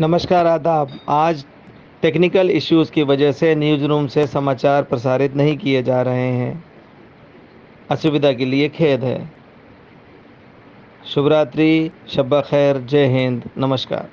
नमस्कार, आदाब। आज टेक्निकल इश्यूज़ की वजह से न्यूज़ रूम से समाचार प्रसारित नहीं किए जा रहे हैं। असुविधा के लिए खेद है। शुभरात्रि, शब्बा खैर, जय हिंद। नमस्कार।